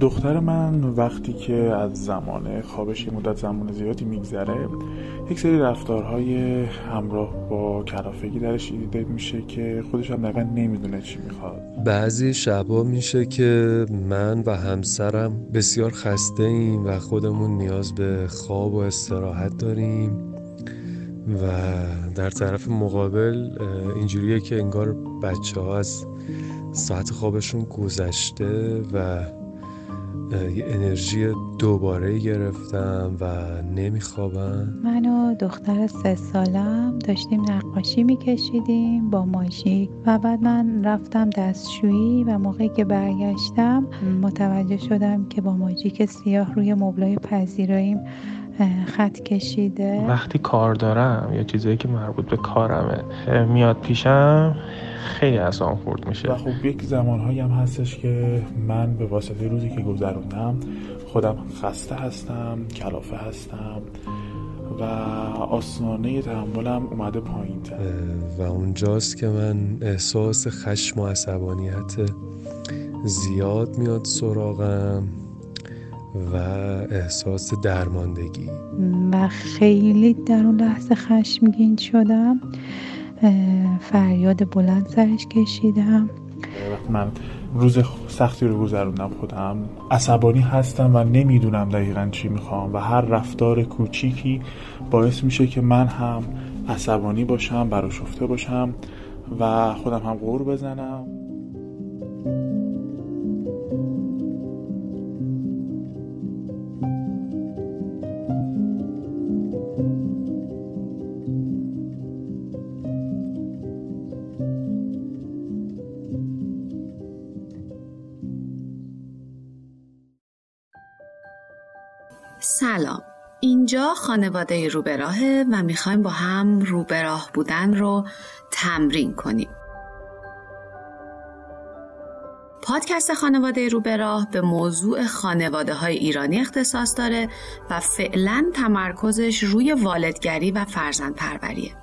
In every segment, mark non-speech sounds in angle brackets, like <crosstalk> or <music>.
دختر من وقتی که از زمان خوابش یه مدت زمان زیادی میگذره یک سری رفتارهای همراه با کلافگی درش دیده میشه که خودش هم دقیقا نمی‌دونه چی می‌خواد. بعضی شبا میشه که من و همسرم بسیار خسته ایم و خودمون نیاز به خواب و استراحت داریم و در طرف مقابل اینجوریه که انگار بچه ها از ساعت خوابشون گذشته و یه انرژی دوباره گرفتم و نمیخوابم. من و دختر سه سالم داشتیم نقاشی میکشیدیم با ماژیک و بعد من رفتم دستشویی و موقعی که برگشتم متوجه شدم که با ماژیک سیاه روی مبلای پذیراییم خط کشیده. وقتی کار دارم یا چیزایی که مربوط به کارمه میاد پیشم خیلی اصلا خورد میشه. و خب یک زمانهایی هم هستش که من به واسطه روزی که گذروندم خودم خسته هستم کلافه هستم و آسانه تحملم اومده پایین تر و اونجاست که من احساس خشم و عصبانیت زیاد میاد سراغم. و احساس درماندگی. و خیلی در اون لحظه خشمگین شدم. فریاد بلند سرش کشیدم. وقتی من روز سختی رو گذروندم خودم عصبانی هستم و نمی‌دونم دقیقا چی می‌خوام و هر رفتار کوچیکی باعث میشه که من هم عصبانی باشم براشفته باشم و خودم هم غور بزنم. سلام اینجا خانواده روبراهه و می‌خوایم با هم روبراه بودن رو تمرین کنیم پادکست خانواده روبراه به موضوع خانواده های ایرانی اختصاص داره و فعلا تمرکزش روی والدگری و فرزند پروریه.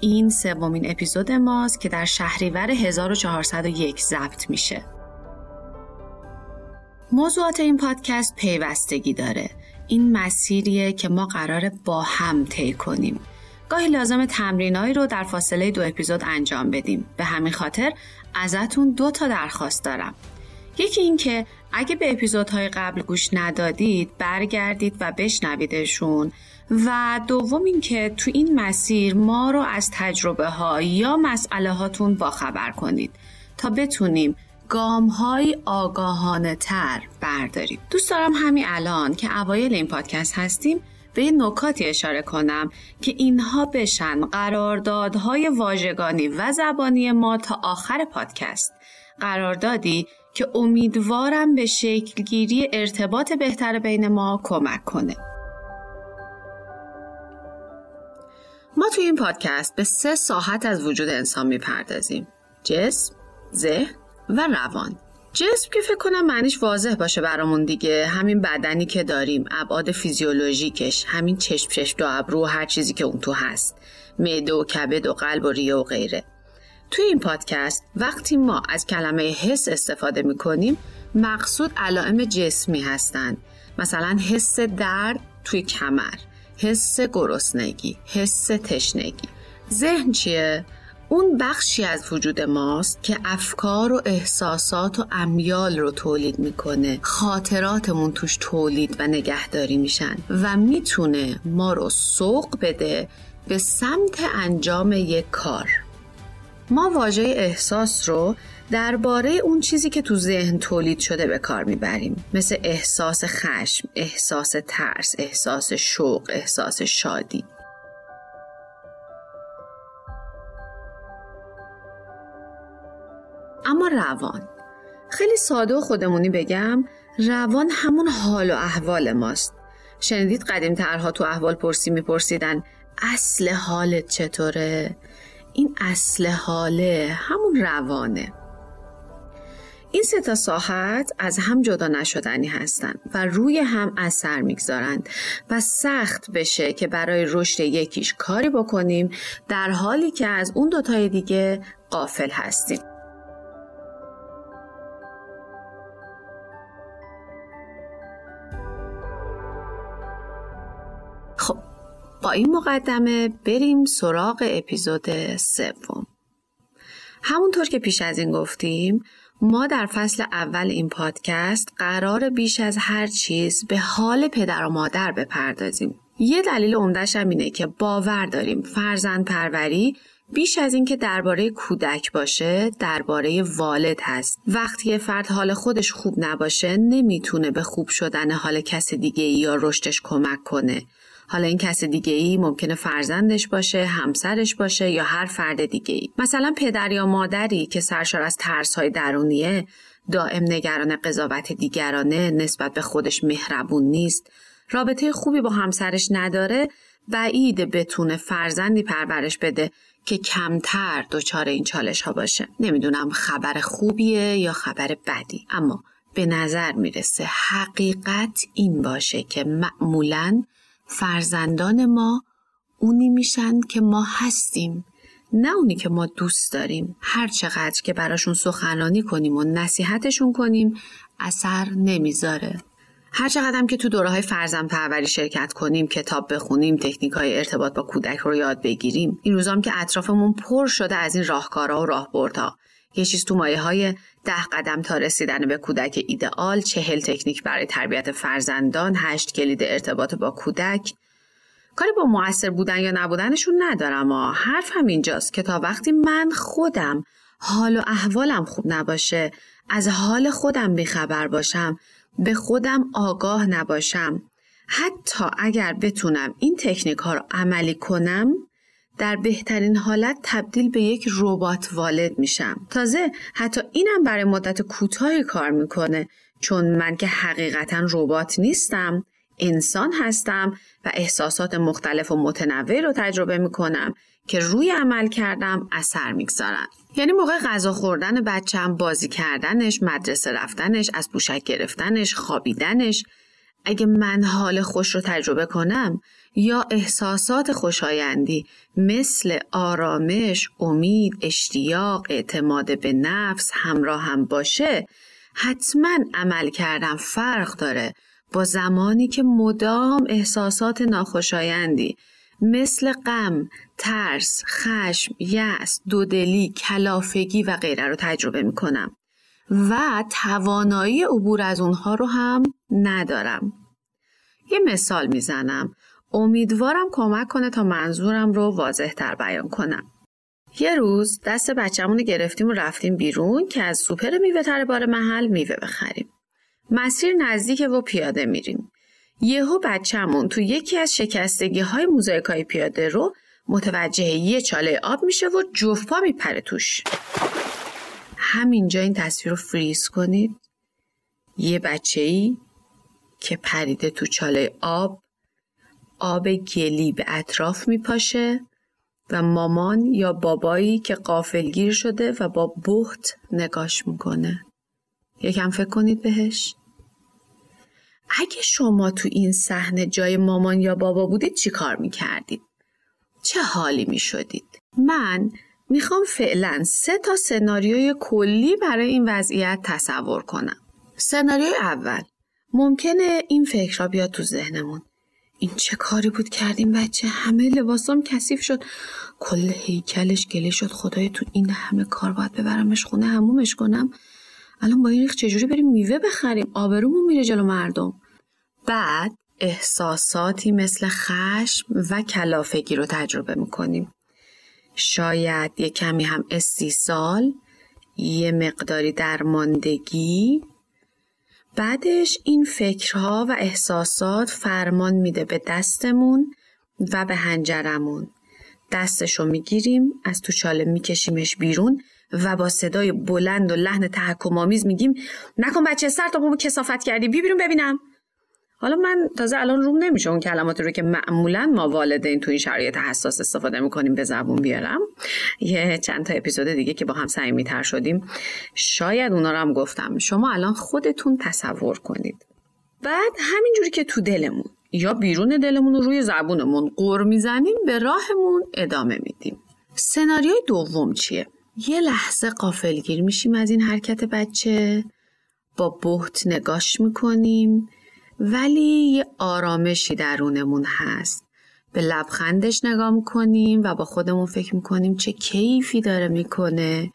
این سومین اپیزود ماست که در شهریور 1401 ضبط میشه. موضوعات این پادکست پیوستگی داره این مسیریه که ما قراره با هم طی کنیم. گاهی لازم تمرینایی رو در فاصله دو اپیزود انجام بدیم. به همین خاطر ازتون دو تا درخواست دارم. یکی این که اگه به اپیزودهای قبل گوش ندادید برگردید و بشنویدشون و دوم این که تو این مسیر ما رو از تجربه ها یا مسئله هاتون باخبر کنید تا بتونیم گام های آگاهانه تر برداریم. دوست دارم همین الان که اوایل این پادکست هستیم به یه نکاتی اشاره کنم که اینها بشن قراردادهای واژگانی و زبانی ما تا آخر پادکست. قراردادی که امیدوارم به شکلگیری ارتباط بهتر بین ما کمک کنه. ما توی این پادکست به سه ساحت از وجود انسان می‌پردازیم. جسم، ذهن و روان. جسم که فکر کنم معنیش واضح باشه برامون دیگه. همین بدنی که داریم ابعاد فیزیولوژیکش همین چشم چشم و ابرو و هر چیزی که اون تو هست. معده و کبد و قلب و ریه و غیره. توی این پادکست وقتی ما از کلمه حس استفاده می‌کنیم مقصود علائم جسمی هستند مثلا حس درد توی کمر حس گرسنگی حس تشنگی. ذهن چیه؟ اون بخشی از وجود ماست که افکار و احساسات و امیال رو تولید می‌کنه. خاطراتمون توش تولید و نگهداری میشن و می‌تونه ما رو سوق بده به سمت انجام یک کار. ما واژه احساس رو درباره اون چیزی که تو ذهن تولید شده به کار می‌بریم. مثل احساس خشم، احساس ترس، احساس شوق، احساس شادی. اما روان. خیلی ساده و خودمونی بگم روان همون حال و احوال ماست. شنیدید قدیم ترها تو احوال پرسی میپرسیدن اصل حالت چطوره؟ این اصل حاله همون روانه. این سه تا ساحت از هم جدا نشدنی هستند و روی هم اثر می‌گذارند و سخت بشه که برای رشد یکیش کاری بکنیم در حالی که از اون دوتای دیگه قافل هستیم. با این مقدمه بریم سراغ اپیزود سوم. همونطور که پیش از این گفتیم ما در فصل اول این پادکست قرار بیش از هر چیز به حال پدر و مادر بپردازیم. یه دلیل عمدهش هم اینه که باور داریم فرزند پروری بیش از اینکه درباره کودک باشه درباره والد هست. وقتی یه فرد حال خودش خوب نباشه نمی‌تونه به خوب شدن حال کس دیگه یا رشدش کمک کنه. حالا این کس دیگه ای ممکنه فرزندش باشه، همسرش باشه یا هر فرد دیگه ای. مثلا پدر یا مادری که سرشار از ترس های درونیه، دائم نگران قضاوت دیگرانه، نسبت به خودش مهربون نیست، رابطه خوبی با همسرش نداره، بعید بتونه فرزندی پرورش بده که کمتر دچار این چالش ها باشه. نمی‌دونم خبر خوبیه یا خبر بدی، اما به نظر می‌رسه حقیقت این باشه که معمولاً فرزندان ما اونی میشن که ما هستیم نه اونی که ما دوست داریم. هر چقدر که براشون سخنرانی کنیم و نصیحتشون کنیم اثر نمی‌ذاره. هر چقدر که تو دوره های فرزند پروری شرکت کنیم کتاب بخونیم تکنیک های ارتباط با کودک رو یاد بگیریم این روزام که اطرافمون پر شده از این راهکارها و راهبردها. یه چیز تو مایه های ده قدم تا رسیدن به کودک ایدئال، چهل تکنیک برای تربیت فرزندان، هشت کلید ارتباط با کودک. کاری با موثر بودن یا نبودنشون ندارم ها. حرفم اینجاست که تا وقتی من خودم حال و احوالم خوب نباشه، از حال خودم بیخبر باشم، به خودم آگاه نباشم، حتی اگر بتونم این تکنیک ها رو عملی کنم در بهترین حالت تبدیل به یک ربات والد میشم. تازه حتی اینم برای مدت کوتاهی کار می‌کنه. چون من که حقیقتا ربات نیستم انسان هستم و احساسات مختلف و متنوع رو تجربه می‌کنم که روی عمل کردم اثر می‌گذارن. یعنی موقع غذا خوردن بچم بازی کردنش مدرسه رفتنش از پوشک گرفتنش خوابیدنش اگه من حال خوش رو تجربه کنم یا احساسات خوشایندی مثل آرامش، امید، اشتیاق، اعتماد به نفس همراه هم باشه حتما عمل کردم فرق داره با زمانی که مدام احساسات ناخوشایندی مثل غم، ترس، خشم، یأس، دودلی، کلافگی و غیره رو تجربه می‌کنم و توانایی عبور از اونها رو هم ندارم. یه مثال می‌زنم. امیدوارم کمک کنه تا منظورم رو واضح تر بیان کنم. یه روز دست بچه‌مون گرفتیم و رفتیم بیرون که از سوپر میوه تر بار محل میوه بخریم. مسیر نزدیک و پیاده میریم. یهو بچه‌مون تو یکی از شکستگی های موزاییکای پیاده رو متوجه یه چاله آب میشه و جفت پا میپره توش. همینجا این تصویر رو فریز کنید. یه بچه ای که پریده تو چاله آب آب گلی به اطراف میپاشه و مامان یا بابایی که قافلگیر شده و با بخت نگاش می‌کنه. یکم فکر کنید بهش. اگه شما تو این صحنه جای مامان یا بابا بودید چی کار می‌کردید؟ چه حالی می‌شدید؟ من می‌خوام فعلا سه تا سناریوی کلی برای این وضعیت تصور کنم. سناریوی اول ممکنه این فکر را بیاد تو ذهنمون. این چه کاری بود کردیم بچه؟ همه لباسام کثیف شد. کل هیکلش گله شد. خدای تو این همه کار باید ببرمش خونه همومش کنم. الان با این ریخ چجوری بریم میوه بخریم؟ آبرومون میره جلو مردم. بعد احساساتی مثل خشم و کلافگی رو تجربه می‌کنیم. شاید یه کمی هم استیصال یه مقداری درماندگی بعدش این فکرها و احساسات فرمان میده به دستمون و به هنجرمون. دستشو می‌گیریم از تو چاله میکشیمش بیرون و با صدای بلند و لحن تحکم میگیم نکن بچه سر تا کسافت کردی بی بیرون ببینم. حالا من تازه الان روم نمیشه اون کلماتی رو که معمولا ما والدین تو این شرایط حساس استفاده می‌کنیم به زبون بیارم. یه چند تا اپیزود دیگه که با هم صمیمیتر شدیم. شاید اونا رو هم گفتم. شما الان خودتون تصور کنید. بعد همینجوری که تو دلمون یا بیرون دلمون و روی زبونمون قر می‌زنیم به راهمون ادامه میدیم. سناریوی دوم چیه؟ یه لحظه قافلگیر میشیم از این حرکت بچه. با بهت نگاش می‌کنیم. ولی یه آرامشی درونمون هست. به لبخندش نگاه می‌کنیم و با خودمون فکر می‌کنیم چه کیفی داره می‌کنه.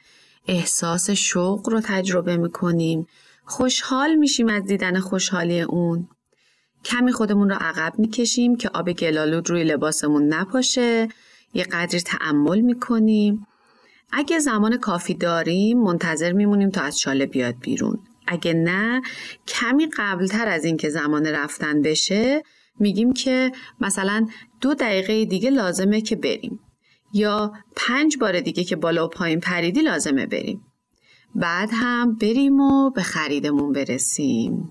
احساس شوق رو تجربه می‌کنیم. خوشحال میشیم از دیدن خوشحالی اون. کمی خودمون رو عقب می‌کشیم که آب گلالود روی لباسمون نپاشه. یه قدری تعمل می‌کنیم. اگه زمان کافی داریم منتظر میمونیم تا از شاله بیاد بیرون. اگه نه کمی قبلتر از اینکه زمان رفتن بشه میگیم که مثلا دو دقیقه دیگه لازمه که بریم. یا پنج بار دیگه که بالا و پایین پریدی لازمه بریم. بعد هم بریم و به خریدمون برسیم.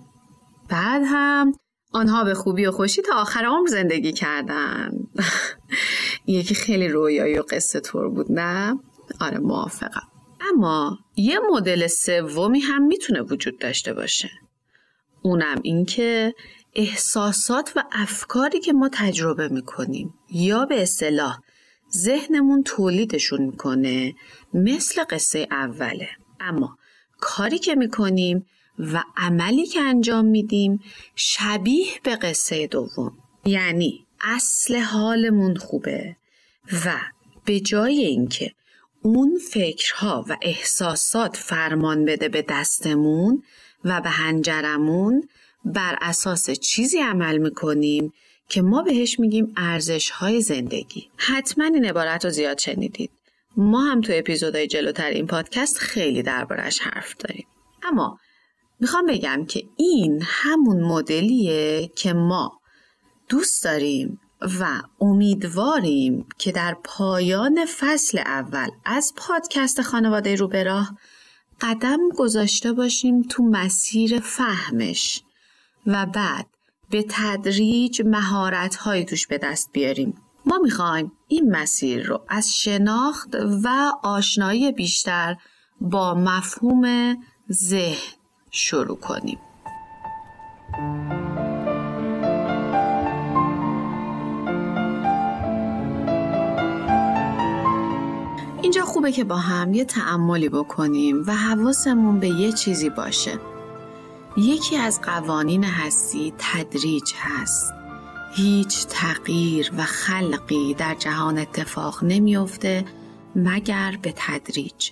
بعد هم آنها به خوبی و خوشی تا آخر عمر زندگی کردن. <laughs> یکی خیلی رویایی و قصه طور بود نه؟ آره موافقم. اما یه مدل سومی هم می‌تونه وجود داشته باشه. اونم اینکه احساسات و افکاری که ما تجربه می‌کنیم یا به اصطلاح ذهنمون تولیدشون می‌کنه مثل قصه اوله. اما کاری که می‌کنیم و عملی که انجام میدیم شبیه به قصه دوم. یعنی اصل حالمون خوبه و به جای اینکه اون فکرها و احساسات فرمان بده به دستمون و به هنجرمون بر اساس چیزی عمل می‌کنیم که ما بهش میگیم ارزش های زندگی. حتما این عبارت رو زیاد شنیدید. ما هم تو اپیزودهای جلوتر این پادکست خیلی دربارش حرف داریم. اما می‌خوام بگم که این همون مدلیه که ما دوست داریم و امیدواریم که در پایان فصل اول از پادکست خانواده رو به راه قدم گذاشته باشیم تو مسیر فهمش و بعد به تدریج مهارت های توش به دست بیاریم. ما می‌خوایم این مسیر رو از شناخت و آشنایی بیشتر با مفهوم ذهن شروع کنیم. اینجا خوبه که با هم یه تعملی بکنیم و حواسمون به یه چیزی باشه. یکی از قوانین هستی تدریج هست. هیچ تغییر و خلقی در جهان اتفاق نمیافته مگر به تدریج.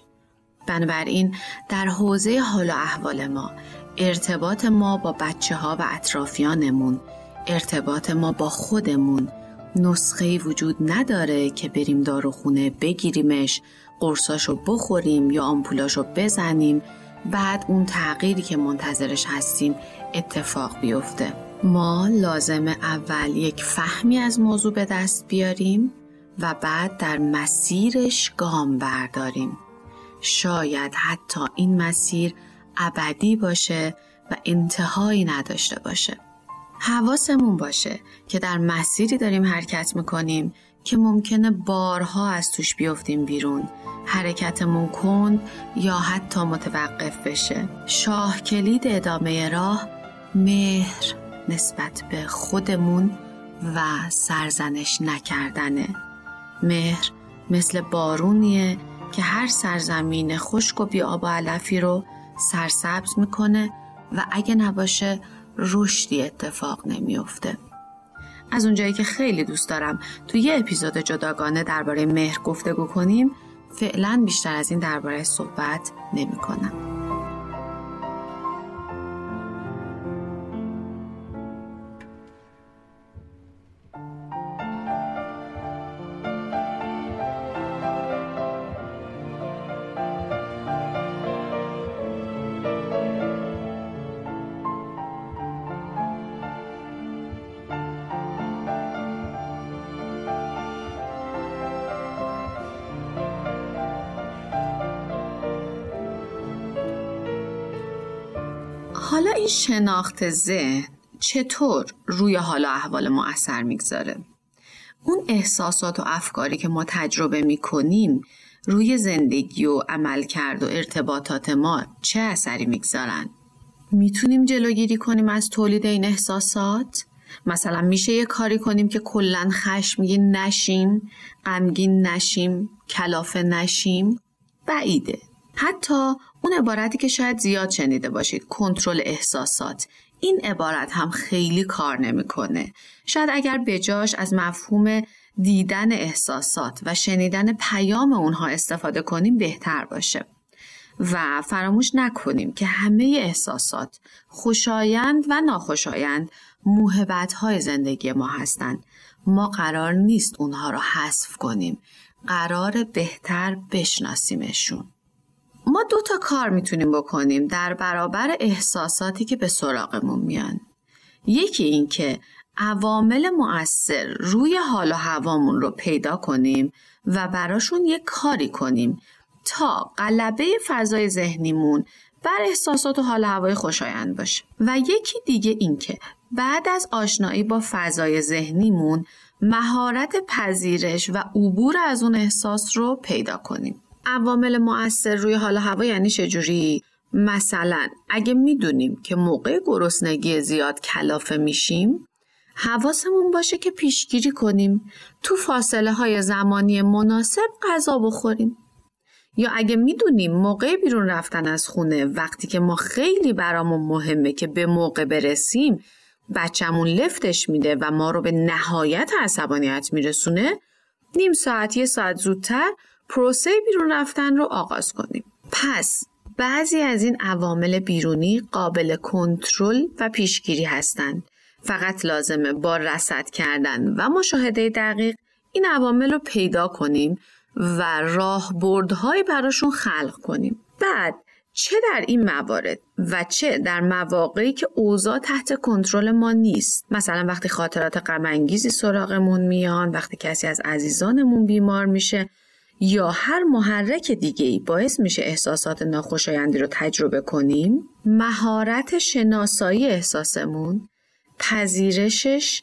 بنابراین در حوزه حال و احوال ما ارتباط ما با بچه ها و اطرافیانمون ارتباط ما با خودمون نسخه وجود نداره که بریم داروخونه بگیریمش قرصاشو بخوریم یا آمپولاشو بزنیم بعد اون تغییری که منتظرش هستیم اتفاق بیفته. ما لازم اول یک فهمی از موضوع به دست بیاریم و بعد در مسیرش گام برداریم. شاید حتی این مسیر ابدی باشه و انتهایی نداشته باشه. حواسمون باشه که در مسیری داریم حرکت می‌کنیم که ممکنه بارها از توش بیفتیم بیرون. حرکتمون کند یا حتی متوقف بشه. شاه کلید ادامه راه مهر نسبت به خودمون و سرزنش نکردنه. مهر مثل بارونیه که هر سرزمین خشک و بی آب و علفی رو سرسبز می‌کنه و اگه نباشه رشدی اتفاق نمیافته. از اونجایی که خیلی دوست دارم تو یه اپیزود جداگانه درباره مهر گفتگو کنیم فعلا بیشتر از این درباره صحبت نمی کنم. شناخت ذهن چطور روی حال و احوال ما اثر می‌گذاره؟ اون احساسات و افکاری که ما تجربه می‌کنیم روی زندگی و عملکرد و ارتباطات ما چه اثری می‌گذارن؟ می‌تونیم جلوگیری کنیم از تولید این احساسات؟ مثلا میشه یه کاری کنیم که کلا خشمگین نشیم، غمگین نشیم، کلافه نشیم؟ بعیده. حتی اون عبارتی که شاید زیاد شنیده باشید کنترل احساسات این عبارت هم خیلی کار نمی‌کنه. شاید اگر بجاش از مفهوم دیدن احساسات و شنیدن پیام اونها استفاده کنیم بهتر باشه. و فراموش نکنیم که همه احساسات خوشایند و ناخوشایند موهبت های زندگی ما هستند. ما قرار نیست اونها رو حذف کنیم. قرار بهتر بشناسیمشون. ما دو تا کار می‌تونیم بکنیم در برابر احساساتی که به سراغمون میان. یکی این که عوامل مؤثر روی حال و هوامون رو پیدا کنیم و براشون یک کاری کنیم تا غلبه فضای ذهنیمون بر احساسات و حال هوای خوشایند باشه و یکی دیگه این که بعد از آشنایی با فضای ذهنیمون مهارت پذیرش و عبور از اون احساس رو پیدا کنیم عوامل مؤثر روی حال هوا یعنی چجوری؟ مثلا اگه می‌دونیم که موقع گرسنگی زیاد کلافه میشیم حواسمون باشه که پیشگیری کنیم تو فاصله های زمانی مناسب غذا بخوریم. یا اگه می‌دونیم موقع بیرون رفتن از خونه وقتی که ما خیلی برامون مهمه که به موقع برسیم بچهمون لفتش میده و ما رو به نهایت عصبانیت میرسونه نیم ساعت یه ساعت زودتر پروسه بیرون رفتن رو آغاز کنیم. پس بعضی از این عوامل بیرونی قابل کنترل و پیشگیری هستند. فقط لازمه با رصد کردن و مشاهده دقیق این عوامل رو پیدا کنیم و راه بردهایی براشون خلق کنیم. بعد چه در این موارد و چه در مواقعی که اوضاع تحت کنترل ما نیست مثلا وقتی خاطرات غمانگیزی سراغمون میان وقتی کسی از عزیزانمون بیمار میشه یا هر محرک دیگه ای باعث میشه احساسات ناخوشایندی رو تجربه کنیم مهارت شناسایی احساسمون پذیرشش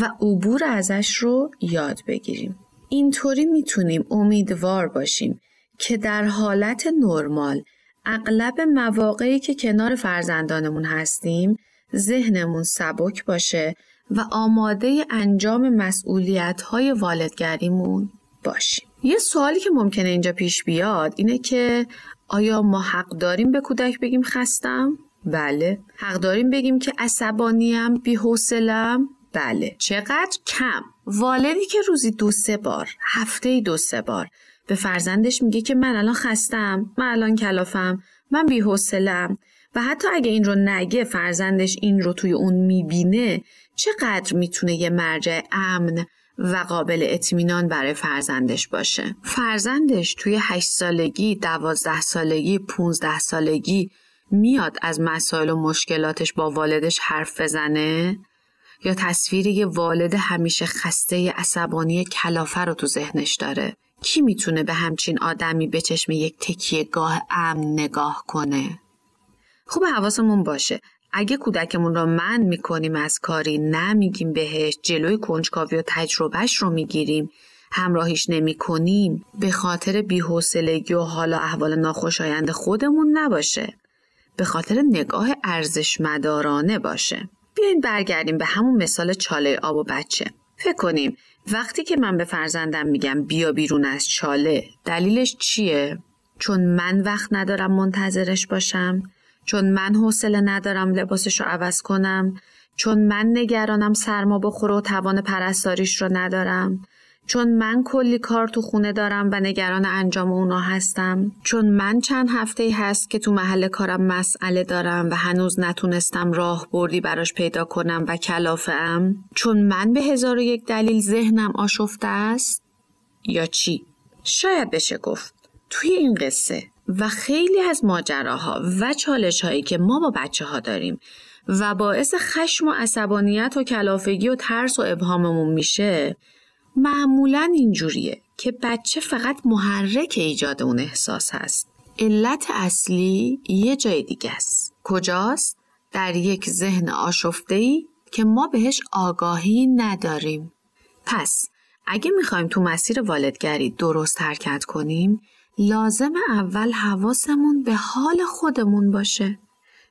و عبور ازش رو یاد بگیریم اینطوری می‌تونیم امیدوار باشیم که در حالت نرمال اغلب مواقعی که کنار فرزندانمون هستیم ذهنمون سبک باشه و آماده انجام مسئولیت های والدگریمون باشیم. یه سوالی که ممکنه اینجا پیش بیاد اینه که آیا ما حق داریم به کودک بگیم خستم؟ بله. حق داریم بگیم که عصبانیم، بی‌حوصله‌ام؟ بله. چقدر کم؟ والدی که روزی دو سه بار، هفته دو سه بار به فرزندش میگه که من الان خستم، من الان کلافم، من بی‌حوصله‌ام و حتی اگه این رو نگه فرزندش این رو توی اون می‌بینه چقدر می‌تونه یه مرجع امن و قابل اطمینان برای فرزندش باشه. فرزندش توی 8 سالگی، 12 سالگی، 15 سالگی میاد از مسائل و مشکلاتش با والدش حرف بزنه یا تصویری یه والد همیشه خسته عصبانی کلافه رو تو ذهنش داره. کی می‌تونه به همچین آدمی به چشم یک تکیه گاه امن نگاه کنه؟ خوب حواسمون باشه اگه کودکمون رو من می‌کنیم از کاری نمیگیم بهش جلوی کنجکاوی و تجربهش رو می‌گیریم. همراهیش نمی کنیم به خاطر بیحوصلگی و حالا احوال ناخوشایند خودمون نباشه. به خاطر نگاه ارزش مدارانه باشه. بیاین برگردیم به همون مثال چاله آب و بچه. فکر کنیم وقتی که من به فرزندم میگم بیا بیرون از چاله دلیلش چیه؟ چون من وقت ندارم منتظرش باشم؟ چون من حوصله ندارم لباسش رو عوض کنم چون من نگرانم سرما بخوره و توان پرستاریش رو ندارم چون من کلی کار تو خونه دارم و نگران انجام اونا هستم چون من چند هفته هست که تو محل کارم مسئله دارم و هنوز نتونستم راه بردی براش پیدا کنم و کلافه ام چون من به هزار و یک دلیل ذهنم آشفته است یا چی؟ شاید بشه گفت توی این قصه و خیلی از ماجراها و چالش هایی که ما با بچه ها داریم و باعث خشم و عصبانیت و کلافگی و ترس و ابهاممون میشه معمولا اینجوریه که بچه فقط محرک ایجاد اون احساس هست. علت اصلی یه جای دیگه است. کجاست؟ در یک ذهن آشفته ای که ما بهش آگاهی نداریم. پس اگه می‌خوایم تو مسیر والدگری درست حرکت کنیم لازم اول حواسمون به حال خودمون باشه.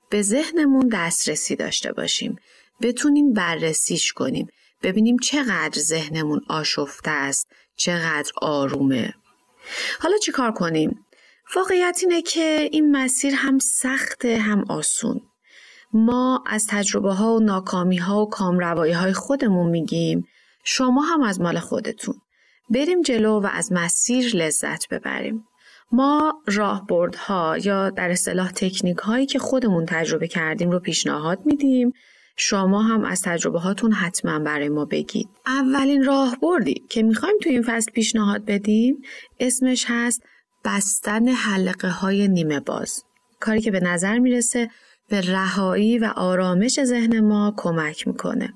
به ذهنمون دسترسی داشته باشیم. بتونیم بررسیش کنیم. ببینیم چقدر ذهنمون آشفته است. چقدر آرومه. حالا چیکار کنیم؟ واقعیت اینه که این مسیر هم سخته هم آسون. ما از تجربه ها و ناکامی ها و کامروایی های خودمون میگیم شما هم از مال خودتون بریم جلو و از مسیر لذت ببریم ما راهبردها یا در اصطلاح تکنیک هایی که خودمون تجربه کردیم رو پیشنهاد میدیم شما هم از تجربه هاتون حتما برای ما بگید. اولین راهبردی که می‌خوایم تو این فصل پیشنهاد بدیم اسمش هست بستن حلقه های نیمه باز. کاری که به نظر می‌رسه به رهایی و آرامش ذهن ما کمک می‌کنه.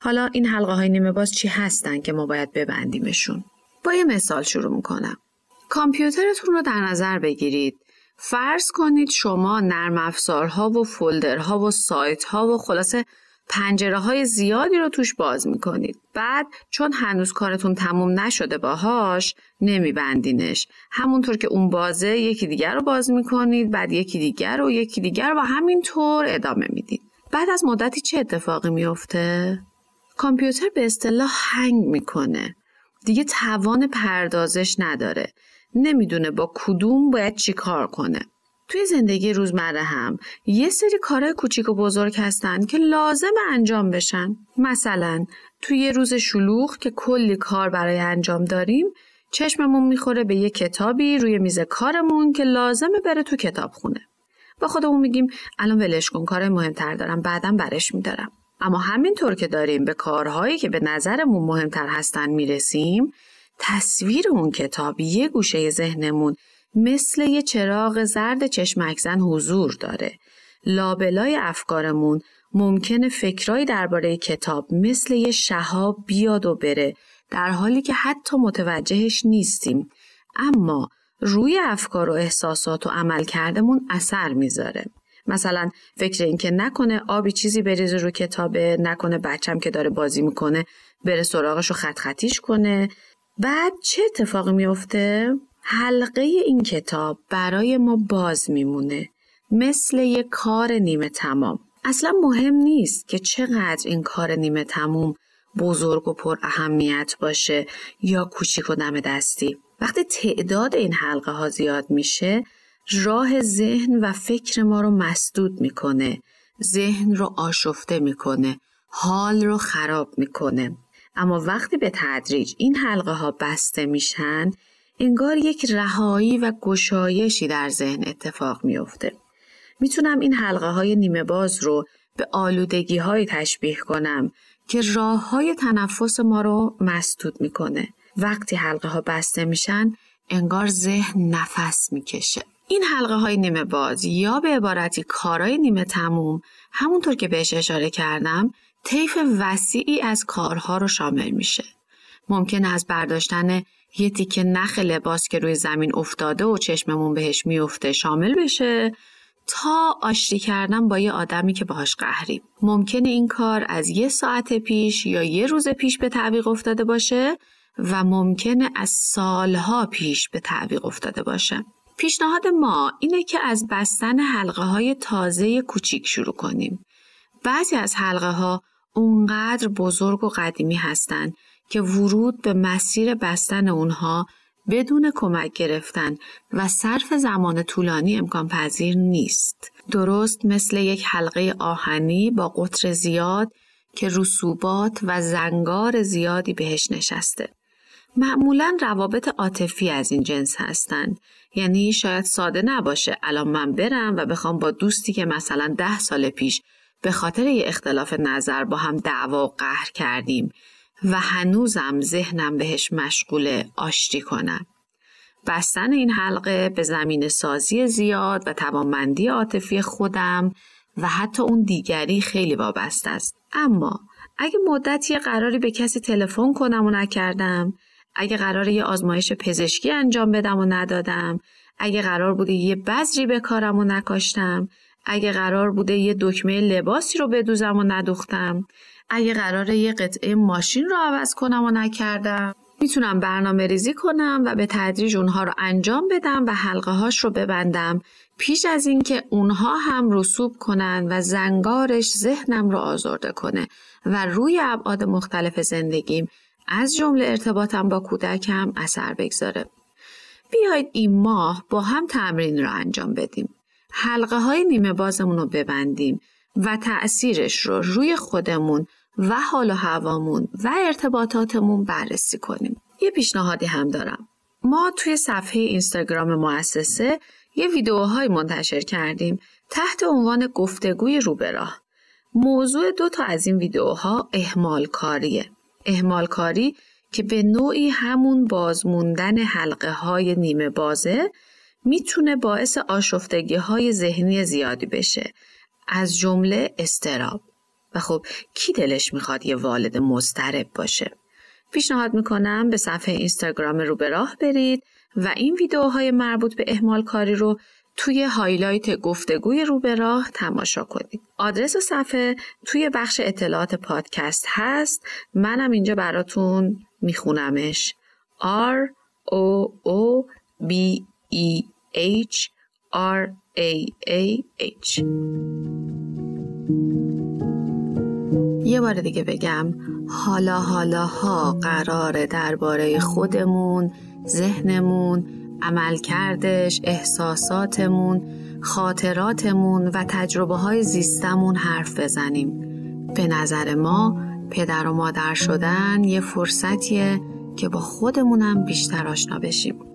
حالا این حلقه های نیمه باز چی هستن که ما باید ببندیمشون؟ با یه مثال شروع می‌کنم. کامپیوترتون رو در نظر بگیرید. فرض کنید شما نرم افزارها و فولدرها و سایتها و خلاصه پنجره های زیادی رو توش باز می‌کنید. بعد چون هنوز کارتون تموم نشده باهاش نمیبندینش. همونطور که اون بازه یکی دیگر رو باز می‌کنید بعد یکی دیگر و یکی دیگر و همینطور ادامه می‌دید. بعد از مدتی چه اتفاقی میفته؟ کامپیوتر به اصطلاح هنگ می‌کنه. دیگه توان پردازش نداره. نمی‌دونه با کدوم باید چی کار کنه. توی زندگی روزمره هم یه سری کارهای کوچیک و بزرگ هستن که لازم انجام بشن. مثلا توی یه روز شلوغ که کلی کار برای انجام داریم چشممون می‌خوره به یه کتابی روی میز کارمون که لازمه بره تو کتاب خونه. با خودمون میگیم الان ولش کن کار مهمتر دارم بعدم برش میدارم. اما همینطور که داریم به کارهایی که به نظرمون مهمتر هستن می‌رسیم تصویر اون کتاب یه گوشه ذهنمون مثل یه چراغ زرد چشمکزن حضور داره. لابلای افکارمون ممکنه فکرایی درباره کتاب مثل یه شهاب بیاد و بره در حالی که حتی متوجهش نیستیم. اما روی افکار و احساسات و عمل کردمون اثر می‌ذاره. مثلا فکر این که نکنه آبی چیزی بریزه رو کتابه نکنه بچم که داره بازی می‌کنه بره سراغش رو خط خطیش کنه بعد چه اتفاقی میفته؟ حلقه این کتاب برای ما باز میمونه مثل یک کار نیمه تمام. اصلا مهم نیست که چقدر این کار نیمه تموم بزرگ و پر اهمیت باشه یا کوچیک و دم دستی. وقتی تعداد این حلقه ها زیاد میشه راه ذهن و فکر ما رو مسدود می‌کنه ذهن رو آشفته می‌کنه حال رو خراب می‌کنه. اما وقتی به تدریج این حلقه ها بسته میشن انگار یک رهایی و گشایشی در ذهن اتفاق میافته. می‌تونم این حلقه های نیمه باز رو به آلودگی های تشبیه کنم که راه های تنفس ما رو مسدود می‌کنه. وقتی حلقه ها بسته میشن انگار ذهن نفس می‌کشه. این حلقه های نیمه باز یا به عبارتی کارهای نیمه تموم همونطور که بهش اشاره کردم طیف وسیعی از کارها رو شامل میشه. ممکن از برداشتن یه تیکه نخ لباس که روی زمین افتاده و چشممون بهش میفته شامل بشه تا آشتی کردن با یه آدمی که باهاش قهریم. ممکنه این کار از یه ساعت پیش یا یه روز پیش به تعویق افتاده باشه و ممکنه از سالها پیش به تعویق افتاده باشه. پیشنهاد ما اینه که از بستن حلقه های تازه کوچیک شروع کنیم. بعضی از حلقه ها اونقدر بزرگ و قدیمی هستند که ورود به مسیر بستن اونها بدون کمک گرفتن و صرف زمان طولانی امکان پذیر نیست. درست مثل یک حلقه آهنی با قطر زیاد که رسوبات و زنگار زیادی بهش نشسته. معمولا روابط عاطفی از این جنس هستند یعنی شاید ساده نباشه الان من برم و بخوام با دوستی که مثلا ده سال پیش به خاطر یه اختلاف نظر با هم دعوا و قهر کردیم و هنوزم ذهنم بهش مشغول آشتی کنم. بستن این حلقه به زمین سازی زیاد و توانمندی عاطفی خودم و حتی اون دیگری خیلی وابسته است. اما اگه مدتی قراری به کسی تلفن کنم و نکردم، اگه قرار یه آزمایش پزشکی انجام بدم و ندادم، اگه قرار بوده یه بذری به کارم و نکاشتم، اگه قرار بوده یه دکمه لباسی رو بدوزم و ندوختم اگه قراره یه قطعه ماشین رو عوض کنم و نکردم می‌تونم برنامه ریزی کنم و به تدریج اونها رو انجام بدم و حلقه هاش رو ببندم پیش از اینکه اونها هم رسوب کنن و زنگارش ذهنم رو آزرده کنه و روی ابعاد مختلف زندگیم از جمله ارتباطم با کودکم اثر بگذاره. بیاید این ماه با هم تمرین رو انجام بدیم. حلقه های نیمه بازمون رو ببندیم و تأثیرش رو روی خودمون و حال و هوامون و ارتباطاتمون بررسی کنیم. یه پیشنهادی هم دارم. ما توی صفحه اینستاگرام مؤسسه یه ویدیوهای منتشر کردیم تحت عنوان گفتگوی روبراه. موضوع دو تا از این ویدیوها. احمال کاری که به نوعی همون بازموندن حلقه های نیمه بازه می‌تونه باعث آشفتگی های ذهنی زیادی بشه. از جمله اضطراب. و خب کی دلش می‌خواد یه والد مضطرب باشه؟ پیشنهاد می‌کنم به صفحه اینستاگرام رو به راه برید و این ویدیوهای مربوط به اهمال کاری رو توی highlight گفتگوی رو به راه تماشا کنید. آدرس صفحه توی بخش اطلاعات پادکست هست. منم اینجا براتون میخونمش. R O O B E H R A A H یه بار دیگه بگم حالا حالا ها قراره درباره خودمون، ذهنمون، عملکردش، احساساتمون، خاطراتمون و تجربه های زیستمون حرف بزنیم. به نظر ما پدر و مادر شدن یه فرصتیه که با خودمونم بیشتر آشنا بشیم.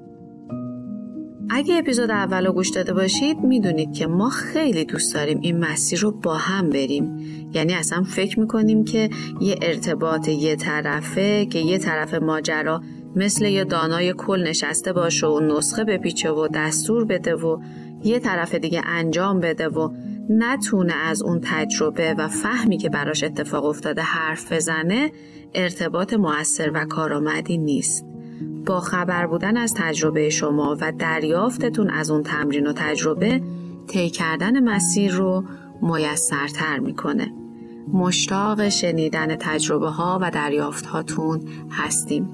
اگه اپیزود اول رو گوش داده باشید می‌دونید که ما خیلی دوست داریم این مسیر رو با هم بریم یعنی اصلا فکر می‌کنیم که یه ارتباط یه طرفه که یه طرف ماجرا مثل یه دانای کل نشسته باشه و نسخه بپیچه و دستور بده و یه طرف دیگه انجام بده و نتونه از اون تجربه و فهمی که براش اتفاق افتاده حرف بزنه ارتباط موثر و کارآمدی نیست. با خبر بودن از تجربه شما و دریافتتون از اون تمرین و تجربه طی کردن مسیر رو میسرتر می‌کنه. مشتاق شنیدن تجربه ها و دریافت هاتون هستیم.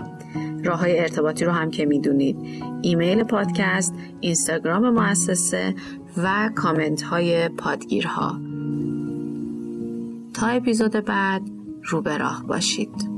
راه های ارتباطی رو هم که می‌دونید ایمیل پادکست، اینستاگرام مؤسسه و کامنت های پادگیرها تا اپیزود بعد رو به راه باشید